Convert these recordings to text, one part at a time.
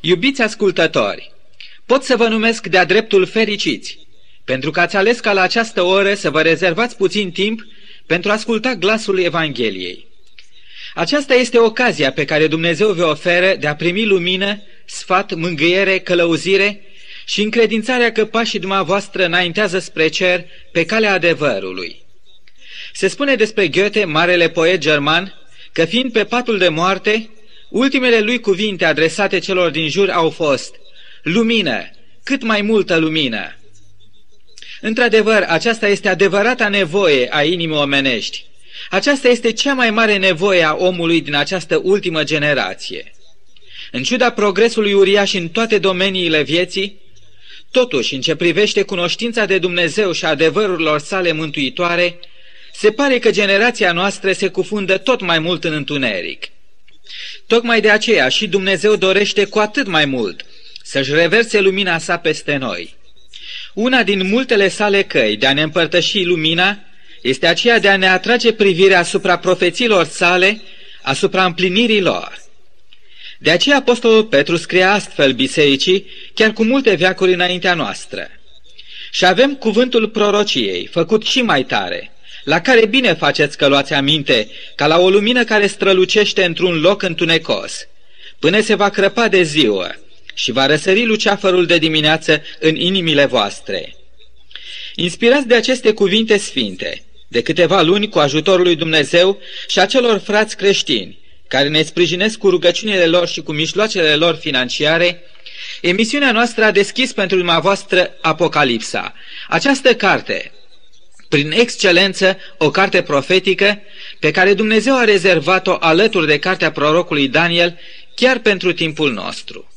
Iubiți ascultători, pot să vă numesc de-a dreptul fericiți, pentru că ați ales ca la această oră să vă rezervați puțin timp pentru a asculta glasul Evangheliei. Aceasta este ocazia pe care Dumnezeu vă oferă de a primi lumină, sfat, mângâiere, călăuzire și încredințarea că pașii dumneavoastră înaintează spre cer pe calea adevărului. Se spune despre Goethe, marele poet german, că fiind pe patul de moarte, ultimele lui cuvinte adresate celor din jur au fost Lumină, cât mai multă lumină. Într-adevăr, aceasta este adevărata nevoie a inimii omenești. Aceasta este cea mai mare nevoie a omului din această ultimă generație. În ciuda progresului uriaș în toate domeniile vieții, totuși, în ce privește cunoștința de Dumnezeu și adevărurilor sale mântuitoare, se pare că generația noastră se cufundă tot mai mult în întuneric. Tocmai de aceea și Dumnezeu dorește cu atât mai mult să-și reverse lumina sa peste noi. Una din multele sale căi de a ne împărtăși lumina este aceea de a ne atrage privirea asupra profeților sale, asupra împlinirii lor. De aceea Apostolul Petru scrie astfel bisericii, chiar cu multe veacuri înaintea noastră. Și avem cuvântul prorociei, făcut și mai tare, la care bine faceți că luați aminte, ca la o lumină care strălucește într-un loc întunecos, până se va crăpa de ziua și va răsări luceafărul de dimineață în inimile voastre. Inspirați de aceste cuvinte sfinte, de câteva luni cu ajutorul lui Dumnezeu și a celor frați creștini, care ne sprijinesc cu rugăciunile lor și cu mijloacele lor financiare, emisiunea noastră a deschis pentru dumneavoastră Apocalipsa. Această carte, prin excelență o carte profetică pe care Dumnezeu a rezervat-o alături de cartea prorocului Daniel chiar pentru timpul nostru.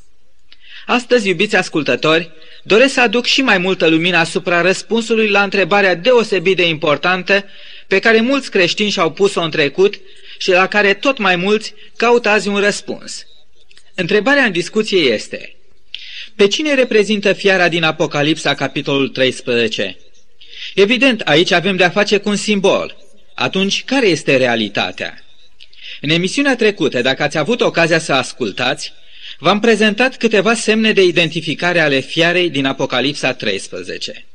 Astăzi, iubiți ascultători, doresc să aduc și mai multă lumină asupra răspunsului la întrebarea deosebit de importantă pe care mulți creștini și-au pus-o în trecut și la care tot mai mulți caută azi un răspuns. Întrebarea în discuție este, pe cine reprezintă fiara din Apocalipsa, capitolul 13? Evident, aici avem de-a face cu un simbol. Atunci, care este realitatea? În emisiunea trecută, dacă ați avut ocazia să ascultați, v-am prezentat câteva semne de identificare ale fiarei din Apocalipsa 13.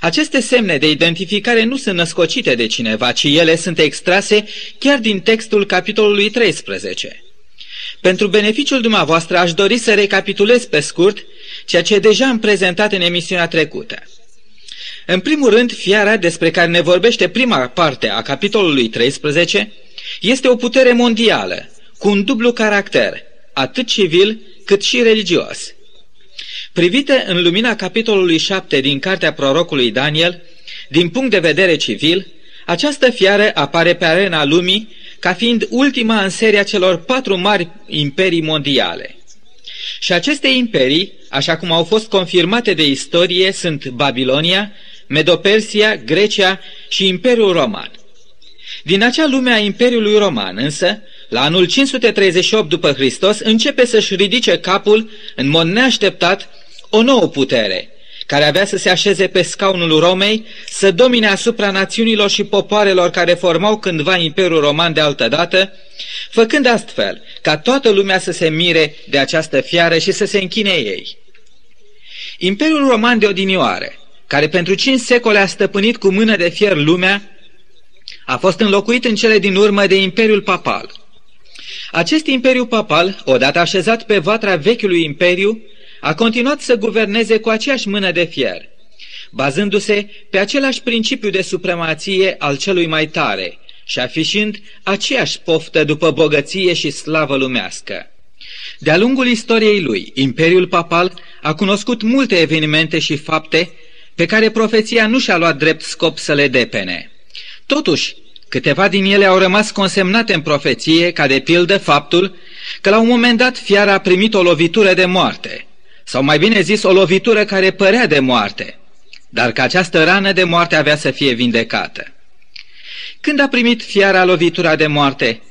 Aceste semne de identificare nu sunt născocite de cineva, ci ele sunt extrase chiar din textul capitolului 13. Pentru beneficiul dumneavoastră aș dori să recapitulez pe scurt ceea ce deja am prezentat în emisiunea trecută. În primul rând, fiara despre care ne vorbește prima parte a capitolului 13 este o putere mondială, cu un dublu caracter, atât civil cât și religios. Privite în lumina capitolului 7 din cartea prorocului Daniel, din punct de vedere civil, această fiară apare pe arena lumii ca fiind ultima în seria celor patru mari imperii mondiale. Și aceste imperii, așa cum au fost confirmate de istorie, sunt Babilonia, Medopersia, Grecia și Imperiul Roman. Din acea lume a Imperiului Roman, însă, la anul 538 după Hristos, începe să-și ridice capul în mod neașteptat o nouă putere, care avea să se așeze pe scaunul Romei, să domine asupra națiunilor și popoarelor care formau cândva Imperiul Roman de altă dată, făcând astfel ca toată lumea să se mire de această fiară și să se închine ei. Imperiul Roman de odinioare, care pentru cinci secole a stăpânit cu mână de fier lumea, a fost înlocuit în cele din urmă de Imperiul Papal. Acest Imperiu Papal, odată așezat pe vatra vechiului imperiu, a continuat să guverneze cu aceeași mână de fier, bazându-se pe același principiu de supremație al celui mai tare și afișind aceeași poftă după bogăție și slavă lumească. De-a lungul istoriei lui, Imperiul Papal a cunoscut multe evenimente și fapte pe care profeția nu și-a luat drept scop să le depene. Totuși, câteva din ele au rămas consemnate în profeție, ca de pildă faptul că la un moment dat fiara a primit o lovitură de moarte, sau mai bine zis o lovitură care părea de moarte, dar că această rană de moarte avea să fie vindecată. Când a primit fiara lovitura de moarte,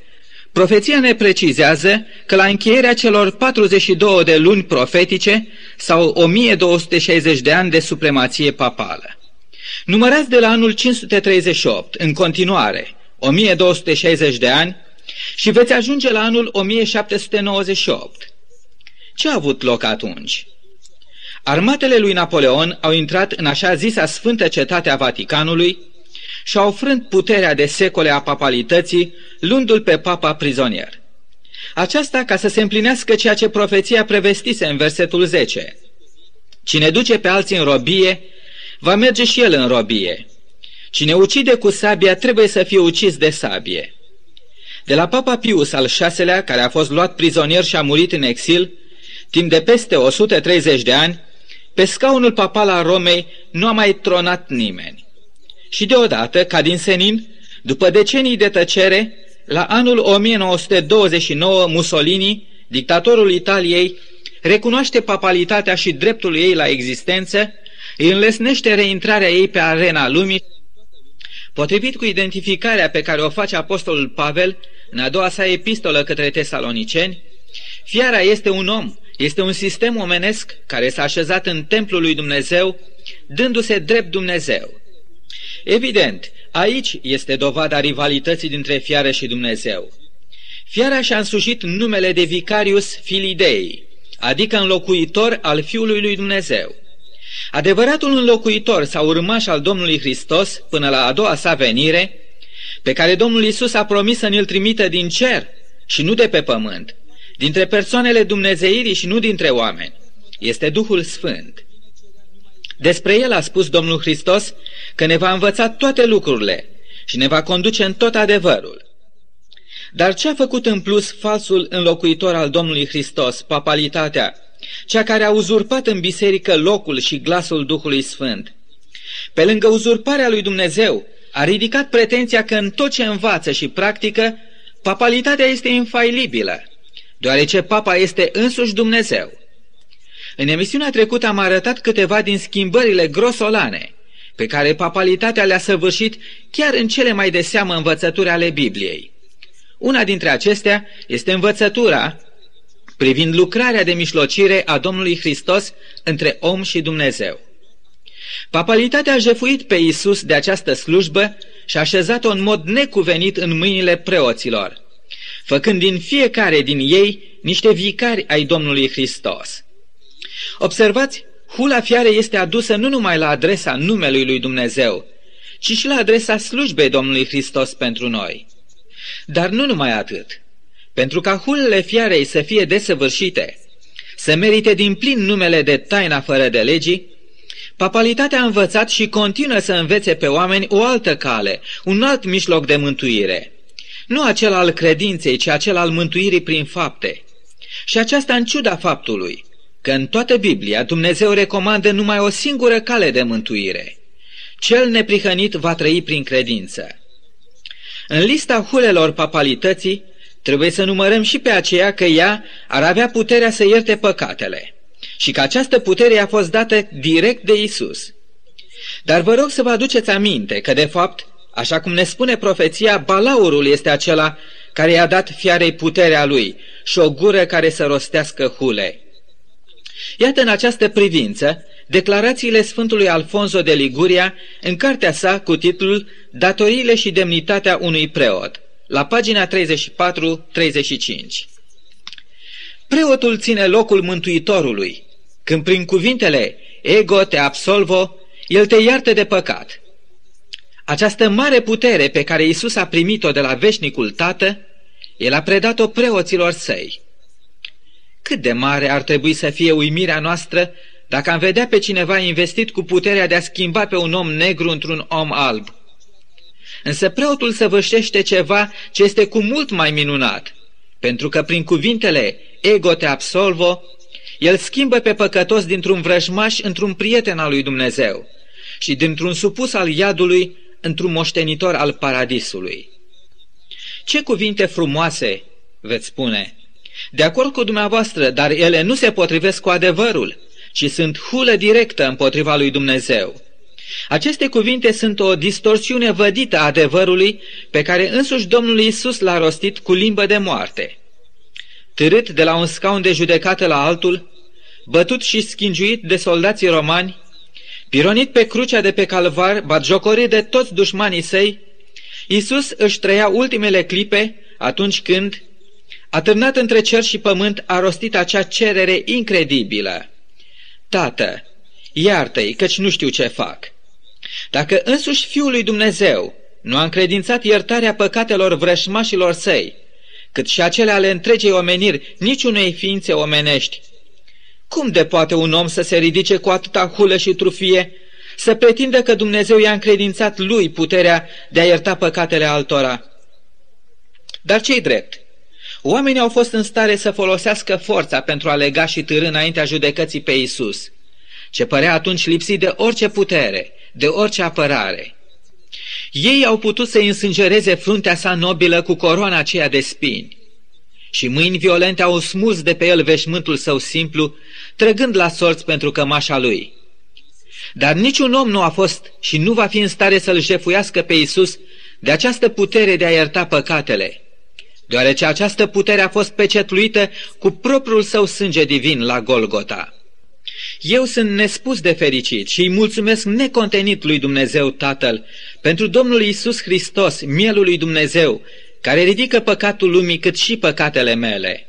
Profeția ne precizează că la încheierea celor 42 de luni profetice sau 1260 de ani de supremație papală. Numărați de la anul 538, în continuare, 1260 de ani, și veți ajunge la anul 1798. Ce a avut loc atunci? Armatele lui Napoleon au intrat în așa zisa Sfântă Cetate a Vaticanului și au frânt puterea de secole a papalității, luându-l pe papa prizonier. Aceasta ca să se împlinească ceea ce profeția prevestise în versetul 10. Cine duce pe alții în robie, va merge și el în robie. Cine ucide cu sabia trebuie să fie ucis de sabie. De la Papa Pius al VI-lea, care a fost luat prizonier și a murit în exil, timp de peste 130 de ani, pe scaunul papal al Romei nu a mai tronat nimeni. Și deodată, ca din senin, după decenii de tăcere, la anul 1929, Mussolini, dictatorul Italiei, recunoaște papalitatea și dreptul ei la existență, îi înlesnește reintrarea ei pe arena lumii, potrivit cu identificarea pe care o face apostolul Pavel în a doua sa epistolă către tesaloniceni, fiara este un om, este un sistem omenesc care s-a așezat în templul lui Dumnezeu, dându-se drept Dumnezeu. Evident, aici este dovada rivalității dintre fiară și Dumnezeu. Fiara și-a însușit numele de Vicarius Filidei, adică înlocuitor al Fiului lui Dumnezeu. Adevăratul înlocuitor sau urmaș al Domnului Hristos până la a doua sa venire, pe care Domnul Isus a promis să ne-l trimită din cer și nu de pe pământ, dintre persoanele dumnezeirii și nu dintre oameni, este Duhul Sfânt. Despre el a spus Domnul Hristos că ne va învăța toate lucrurile și ne va conduce în tot adevărul. Dar ce a făcut în plus falsul înlocuitor al Domnului Hristos, papalitatea, cea care a uzurpat în biserică locul și glasul Duhului Sfânt? Pe lângă uzurparea lui Dumnezeu, a ridicat pretenția că în tot ce învață și practică, papalitatea este infailibilă, deoarece papa este însuși Dumnezeu. În emisiunea trecută am arătat câteva din schimbările grosolane pe care papalitatea le-a săvârșit chiar în cele mai de seamă învățături ale Bibliei. Una dintre acestea este învățătura privind lucrarea de mișlocire a Domnului Hristos între om și Dumnezeu. Papalitatea a jefuit pe Isus de această slujbă și a așezat-o în mod necuvenit în mâinile preoților, făcând din fiecare din ei niște vicari ai Domnului Hristos. Observați, hula fiare este adusă nu numai la adresa numelui lui Dumnezeu, ci și la adresa slujbei Domnului Hristos pentru noi. Dar nu numai atât. Pentru ca hulele fiarei să fie desăvârșite, să merite din plin numele de taina fără de legii, Papalitatea a învățat și continuă să învețe pe oameni o altă cale, un alt mijloc de mântuire. Nu acela al credinței, ci acela al mântuirii prin fapte. Și aceasta în ciuda faptului că în toată Biblia Dumnezeu recomandă numai o singură cale de mântuire. Cel neprihănit va trăi prin credință. În lista hulelor papalității trebuie să numărăm și pe aceea că ea ar avea puterea să ierte păcatele și că această putere a fost dată direct de Isus. Dar vă rog să vă aduceți aminte că, de fapt, așa cum ne spune profeția, balaurul este acela care i-a dat fiarei puterea lui și o gură care să rostească hule. Iată în această privință declarațiile Sfântului Alfonso de Liguria în cartea sa cu titlul Datoriile și demnitatea unui preot, la pagina 34-35. Preotul ține locul Mântuitorului, când prin cuvintele ego te absolvo, el te iartă de păcat. Această mare putere pe care Isus a primit-o de la veșnicul Tată, el a predat-o preoților săi. Cât de mare ar trebui să fie uimirea noastră dacă am vedea pe cineva investit cu puterea de a schimba pe un om negru într-un om alb. Însă preotul săvârșește ceva ce este cu mult mai minunat, pentru că prin cuvintele ego te absolvo, el schimbă pe păcătos dintr-un vrăjmaș într-un prieten al lui Dumnezeu și dintr-un supus al iadului într-un moștenitor al paradisului. Ce cuvinte frumoase, veți spune, de acord cu dumneavoastră, dar ele nu se potrivesc cu adevărul, ci sunt hulă directă împotriva lui Dumnezeu. Aceste cuvinte sunt o distorsiune vădită a adevărului pe care însuși Domnul Isus l-a rostit cu limbă de moarte. Târât de la un scaun de judecată la altul, bătut și schingiuit de soldații romani, pironit pe crucea de pe calvar, batjocorit de toți dușmanii săi, Isus își trăia ultimele clipe atunci când, atârnat între cer și pământ, a rostit acea cerere incredibilă. Tată, iartă-i, căci nu știu ce fac. Dacă însuși Fiul lui Dumnezeu nu a încredințat iertarea păcatelor vrășmașilor săi, cât și acele ale întregei omeniri, niciunei ființe omenești, cum de poate un om să se ridice cu atâta hulă și trufie, să pretindă că Dumnezeu i-a încredințat lui puterea de a ierta păcatele altora? Dar ce-i drept? Oamenii au fost în stare să folosească forța pentru a lega și târâ înaintea judecății pe Isus, ce părea atunci lipsit de orice putere, de orice apărare. Ei au putut să însângereze fruntea sa nobilă cu coroana aceea de spini și mâini violente au smuls de pe el veșmântul său simplu, trăgând la sorți pentru cămașa lui. Dar niciun om nu a fost și nu va fi în stare să-l jefuiască pe Isus de această putere de a ierta păcatele, deoarece această putere a fost pecetluită cu propriul său sânge divin la Golgota. Eu sunt nespus de fericit și îi mulțumesc necontenit lui Dumnezeu Tatăl pentru Domnul Isus Hristos, mielul lui Dumnezeu, care ridică păcatul lumii cât și păcatele mele.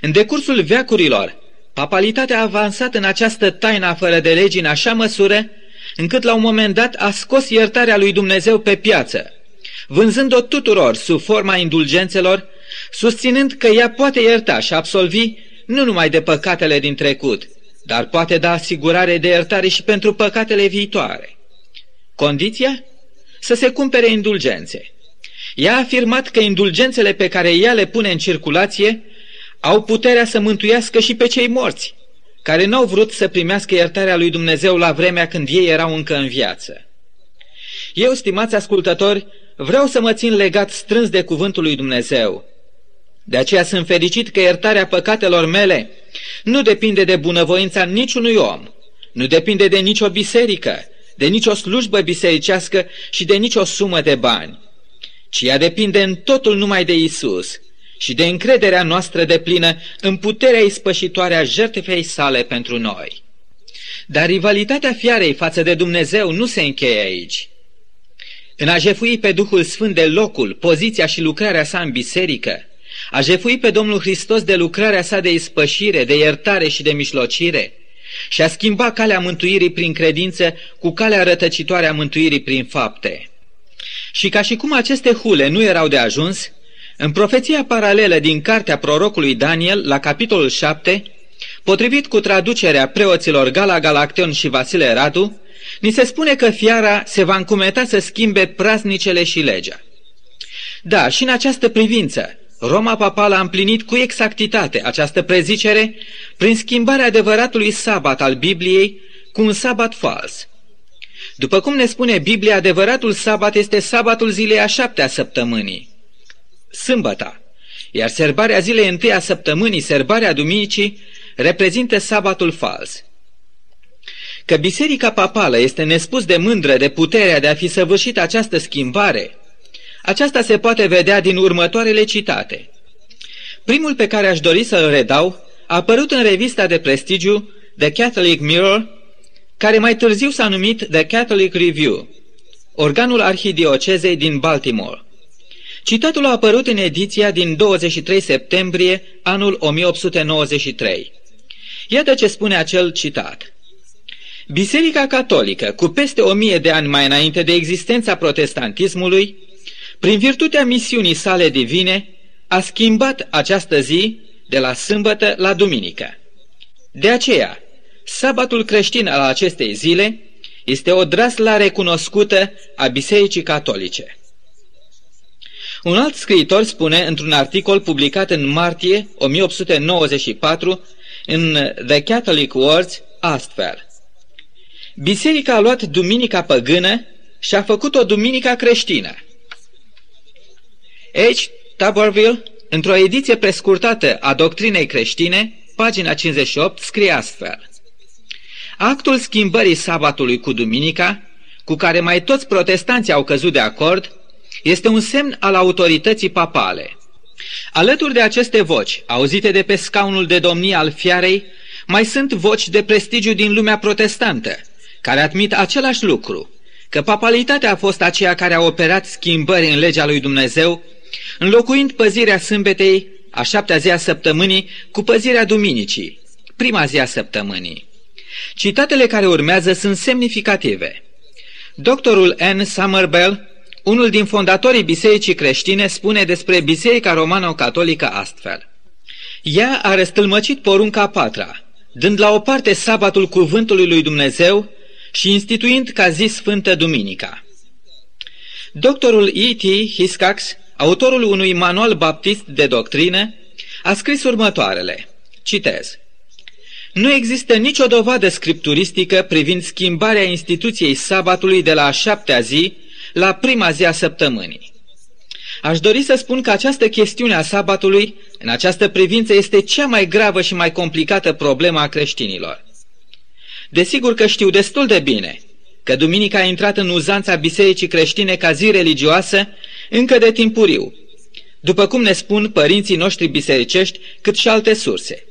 În decursul veacurilor, papalitatea a avansat în această taină fără de legi în așa măsură, încât la un moment dat a scos iertarea lui Dumnezeu pe piață, vânzând-o tuturor sub forma indulgențelor, susținând că ea poate ierta și absolvi nu numai de păcatele din trecut, dar poate da asigurare de iertare și pentru păcatele viitoare. Condiția? Să se cumpere indulgențe. Ea a afirmat că indulgențele pe care ea le pune în circulație au puterea să mântuiască și pe cei morți, care n-au vrut să primească iertarea lui Dumnezeu la vremea când ei erau încă în viață. Eu, stimați ascultători, vreau să mă țin legat strâns de cuvântul lui Dumnezeu. De aceea sunt fericit că iertarea păcatelor mele nu depinde de bunăvoința niciunui om, nu depinde de nicio biserică, de nicio slujbă bisericească și de nicio sumă de bani, ci ea depinde în totul numai de Isus și de încrederea noastră de plină în puterea ispășitoare a jertfei sale pentru noi. Dar rivalitatea fiarei față de Dumnezeu nu se încheie aici. În a jefui pe Duhul Sfânt de locul, poziția și lucrarea sa în biserică, a jefui pe Domnul Hristos de lucrarea sa de ispășire, de iertare și de mișlocire și a schimba calea mântuirii prin credință cu calea rătăcitoare a mântuirii prin fapte. Și ca și cum aceste hule nu erau de ajuns, în profeția paralelă din cartea prorocului Daniel, la capitolul 7, potrivit cu traducerea preoților Gala Galacteon și Vasile Radu, ni se spune că fiara se va încumeta să schimbe praznicele și legea. Da, și în această privință, Roma papală a împlinit cu exactitate această prezicere prin schimbarea adevăratului sabat al Bibliei cu un sabat fals. După cum ne spune Biblia, adevăratul sabat este sabatul zilei a șaptea săptămânii, sâmbăta, iar serbarea zilei întâi a săptămânii, serbarea duminicii, reprezintă sabatul fals. Că biserica papală este nespus de mândră de puterea de a fi săvârșit această schimbare – aceasta se poate vedea din următoarele citate. Primul pe care aș dori să-l redau a apărut în revista de prestigiu The Catholic Mirror, care mai târziu s-a numit The Catholic Review, organul arhidiocezei din Baltimore. Citatul a apărut în ediția din 23 septembrie anul 1893. Iată ce spune acel citat. Biserica catolică, cu peste o mie de ani mai înainte de existența protestantismului, prin virtutea misiunii sale divine, a schimbat această zi de la sâmbătă la duminică. De aceea, sabatul creștin al acestei zile este o drasla recunoscută a Bisericii Catolice. Un alt scriitor spune într-un articol publicat în martie 1894 în The Catholic Words astfel. Biserica a luat duminica păgână și a făcut-o duminica creștină. H. Taborville, într-o ediție prescurtată a doctrinei creștine, pagina 58, scrie astfel. Actul schimbării sabatului cu duminica, cu care mai toți protestanții au căzut de acord, este un semn al autorității papale. Alături de aceste voci, auzite de pe scaunul de domnie al fiarei, mai sunt voci de prestigiu din lumea protestantă, care admit același lucru, că papalitatea a fost aceea care a operat schimbări în legea lui Dumnezeu înlocuind păzirea sâmbetei a șaptea zi a săptămânii, cu păzirea duminicii, prima zi a săptămânii. Citatele care urmează sunt semnificative. Doctorul N. Summerbell, unul din fondatorii bisericii creștine, spune despre Biserica Romano-Catolică astfel. Ea a răstâlmăcit porunca a patra, dând la o parte sabatul cuvântului lui Dumnezeu și instituind ca zi sfântă duminica. Doctorul E.T. Hiscax, autorul unui manual baptist de doctrină, a scris următoarele. Citez. Nu există nicio dovadă scripturistică privind schimbarea instituției sabatului de la a șaptea zi la prima zi a săptămânii. Aș dori să spun că această chestiune a sabatului, în această privință, este cea mai gravă și mai complicată problemă a creștinilor. Desigur că știu destul de bine că duminica a intrat în uzanța bisericii creștine ca zi religioasă încă de timpuriu, după cum ne spun părinții noștri bisericești, cât și alte surse.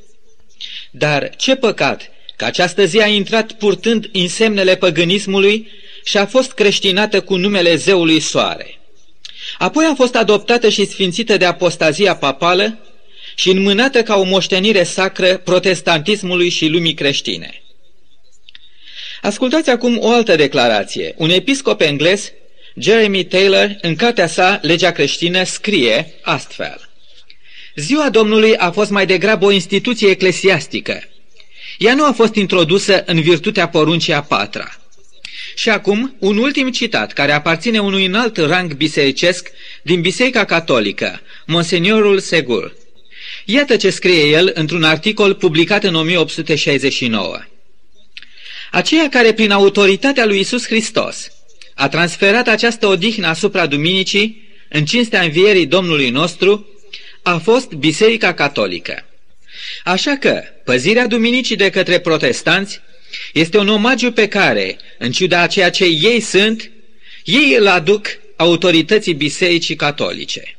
Dar ce păcat că această zi a intrat purtând însemnele păgânismului și a fost creștinată cu numele zeului soare. Apoi a fost adoptată și sfințită de apostazia papală și înmânată ca o moștenire sacră protestantismului și lumii creștine. Ascultați acum o altă declarație. Un episcop englez, Jeremy Taylor, în cartea sa Legea creștină, scrie astfel. Ziua Domnului a fost mai degrabă o instituție eclesiastică. Ea nu a fost introdusă în virtutea poruncii a patra. Și acum, un ultim citat care aparține unui înalt rang bisericesc din Biserica Catolică, Monseniorul Segur. Iată ce scrie el într-un articol publicat în 1869. Aceea care prin autoritatea lui Isus Hristos a transferat această odihnă asupra Duminicii, în cinstea învierii Domnului nostru, a fost Biserica Catolică. Așa că, păzirea Duminicii de către protestanți este un omagiu pe care, în ciuda a ceea ce ei sunt, ei îl aduc autorității Bisericii Catolice.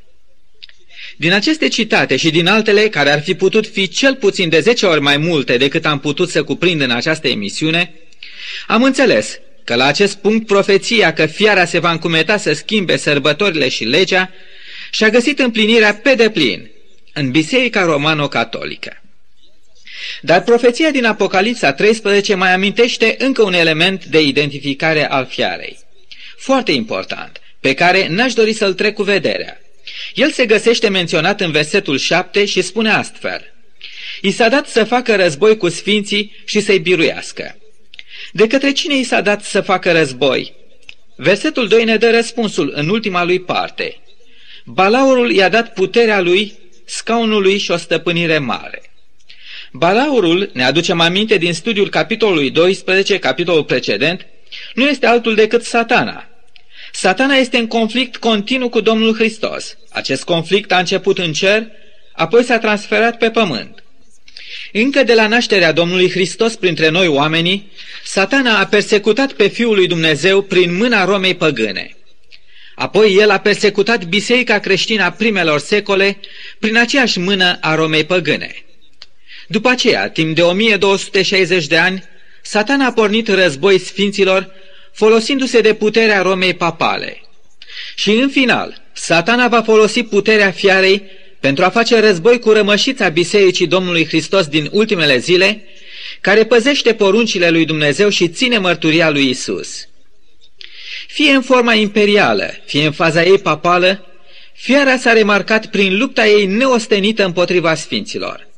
Din aceste citate și din altele, care ar fi putut fi cel puțin de 10 ori mai multe decât am putut să cuprind în această emisiune, am înțeles că la acest punct profeția că fiara se va încumeta să schimbe sărbătorile și legea și-a găsit împlinirea pe deplin în Biserica Romano-Catolică. Dar profeția din Apocalipsa 13 mai amintește încă un element de identificare al fiarei. Foarte important, pe care n-aș dori să-l trec cu vederea. El se găsește menționat în versetul 7 și spune astfel. I s-a dat să facă război cu sfinții și să-i biruiască. De către cine i s-a dat să facă război? Versetul 2 ne dă răspunsul în ultima lui parte. Balaurul i-a dat puterea lui, scaunului și o stăpânire mare. Balaurul, ne aducem aminte din studiul capitolului 12, capitolul precedent, nu este altul decât satana. Satana este în conflict continuu cu Domnul Hristos. Acest conflict a început în cer, apoi s-a transferat pe pământ. Încă de la nașterea Domnului Hristos printre noi oamenii, satana a persecutat pe Fiul lui Dumnezeu prin mâna Romei păgâne. Apoi el a persecutat biserica creștină a primelor secole prin aceeași mână a Romei păgâne. După aceea, timp de 1260 de ani, satana a pornit război sfinților, folosindu-se de puterea Romei papale. Și în final, satana va folosi puterea fiarei pentru a face război cu rămășița Bisericii Domnului Hristos din ultimele zile, care păzește poruncile lui Dumnezeu și ține mărturia lui Isus. Fie în forma imperială, fie în faza ei papală, fiara s-a remarcat prin lupta ei neostenită împotriva sfinților.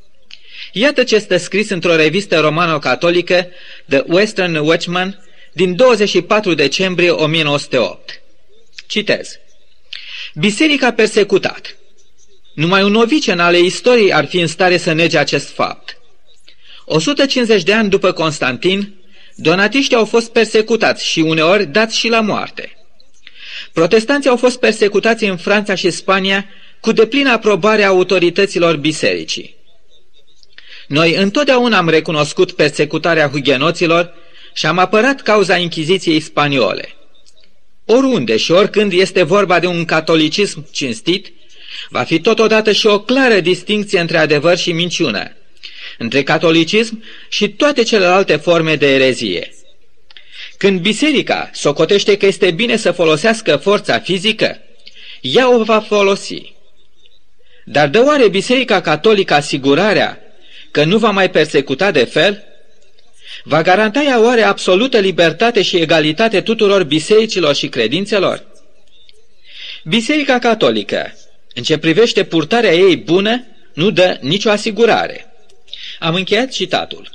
Iată ce stă scris într-o revistă romano-catolică, The Western Watchman, din 24 decembrie 1908. Citez. Biserica persecutat. Numai un novicen ale istoriei ar fi în stare să nege acest fapt. 150 de ani după Constantin, donatiștii au fost persecutați și uneori dați și la moarte. Protestanții au fost persecutați în Franța și Spania cu deplină aprobare a autorităților bisericii. Noi întotdeauna am recunoscut persecutarea hugenoților și am apărat cauza Inchiziției spaniole. Oriunde și oricând este vorba de un catolicism cinstit, va fi totodată și o clară distinție între adevăr și minciună, între catolicism și toate celelalte forme de erezie. Când biserica socotește că este bine să folosească forța fizică, ea o va folosi. Dar dă oare Biserica Catolică asigurarea că nu va mai persecuta de fel? Va garanta ea oare absolută libertate și egalitate tuturor bisericilor și credințelor? Biserica Catolică, în ce privește purtarea ei bună, nu dă nicio asigurare. Am încheiat citatul.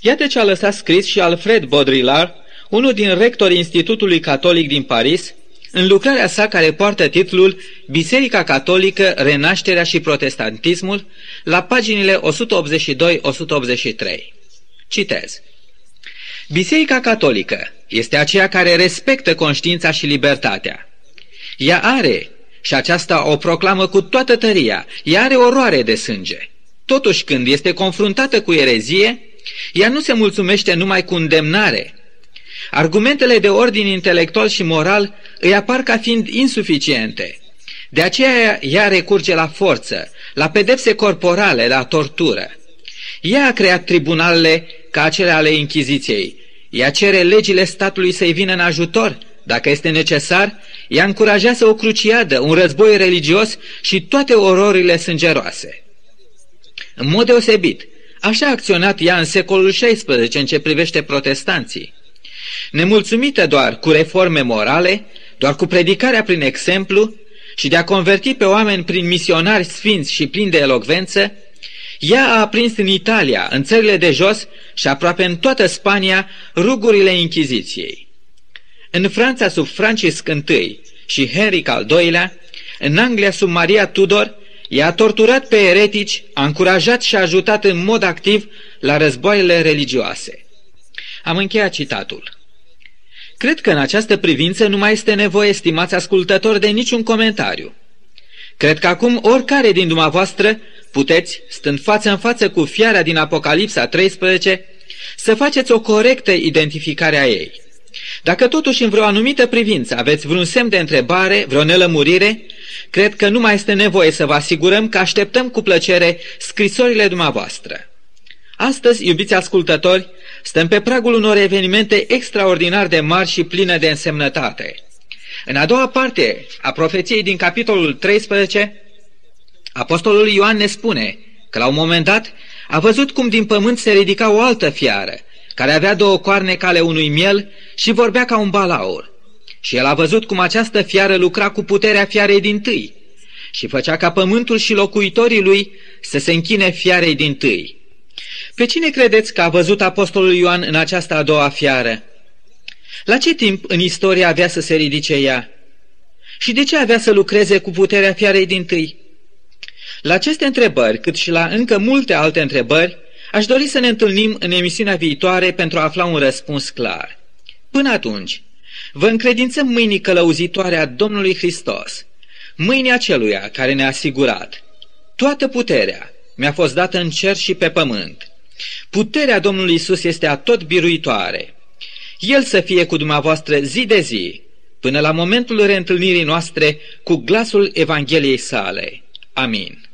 Iată ce a lăsat scris și Alfred Baudrillard, unul din rectorii Institutului Catolic din Paris, în lucrarea sa care poartă titlul Biserica Catolică, Renașterea și Protestantismul, la paginile 182-183. Citez. Biserica Catolică este aceea care respectă conștiința și libertatea. Ea are, și aceasta o proclamă cu toată tăria, ea are oroare de sânge. Totuși, când este confruntată cu erezie, ea nu se mulțumește numai cu îndemnare. Argumentele de ordin intelectual și moral îi apar ca fiind insuficiente. De aceea ea recurge la forță, la pedepse corporale, la tortură. Ea a creat tribunalele ca acele ale Inchiziției. Ea cere legile statului să-i vină în ajutor, dacă este necesar, ea încurajează o cruciadă, un război religios și toate ororile sângeroase. În mod deosebit, așa a acționat ea în secolul XVI în ce privește protestanții. Nemulțumită doar cu reforme morale, doar cu predicarea prin exemplu și de a converti pe oameni prin misionari sfinți și plini de elocvență, ea a aprins în Italia, în țările de jos și aproape în toată Spania rugurile Inchiziției. În Franța sub Francisc I și Henric al II-lea, în Anglia sub Maria Tudor, i-a torturat pe eretici, a încurajat și a ajutat în mod activ la războaiele religioase. Am încheiat citatul. Cred că în această privință nu mai este nevoie, stimați ascultători, de niciun comentariu. Cred că acum oricare din dumneavoastră puteți, stând față în față cu fiara din Apocalipsa 13, să faceți o corectă identificare a ei. Dacă totuși în vreo anumită privință aveți vreun semn de întrebare, vreo nelămurire, cred că nu mai este nevoie să vă asigurăm că așteptăm cu plăcere scrisorile dumneavoastră. Astăzi, iubiți ascultători, stăm pe pragul unor evenimente extraordinar de mari și pline de însemnătate. În a doua parte a profeției din capitolul 13, apostolul Ioan ne spune că la un moment dat a văzut cum din pământ se ridica o altă fiară, care avea două coarne ca ale unui miel și vorbea ca un balaur. Și el a văzut cum această fiară lucra cu puterea fiarei din tâi și făcea ca pământul și locuitorii lui să se închine fiarei din tâi. Pe cine credeți că a văzut apostolul Ioan în această a doua fiară? La ce timp în istorie avea să se ridice ea? Și de ce avea să lucreze cu puterea fiarei din tâi? La aceste întrebări, cât și la încă multe alte întrebări, Aș dori să ne întâlnim în emisiunea viitoare pentru a afla un răspuns clar. Până atunci, vă încredințăm mâinii călăuzitoare a Domnului Hristos, mâinii aceluia care ne-a asigurat. Toată puterea mi-a fost dată în cer și pe pământ. Puterea Domnului Isus este a tot biruitoare. El să fie cu dumneavoastră zi de zi, până la momentul reîntâlnirii noastre cu glasul Evangheliei sale. Amin.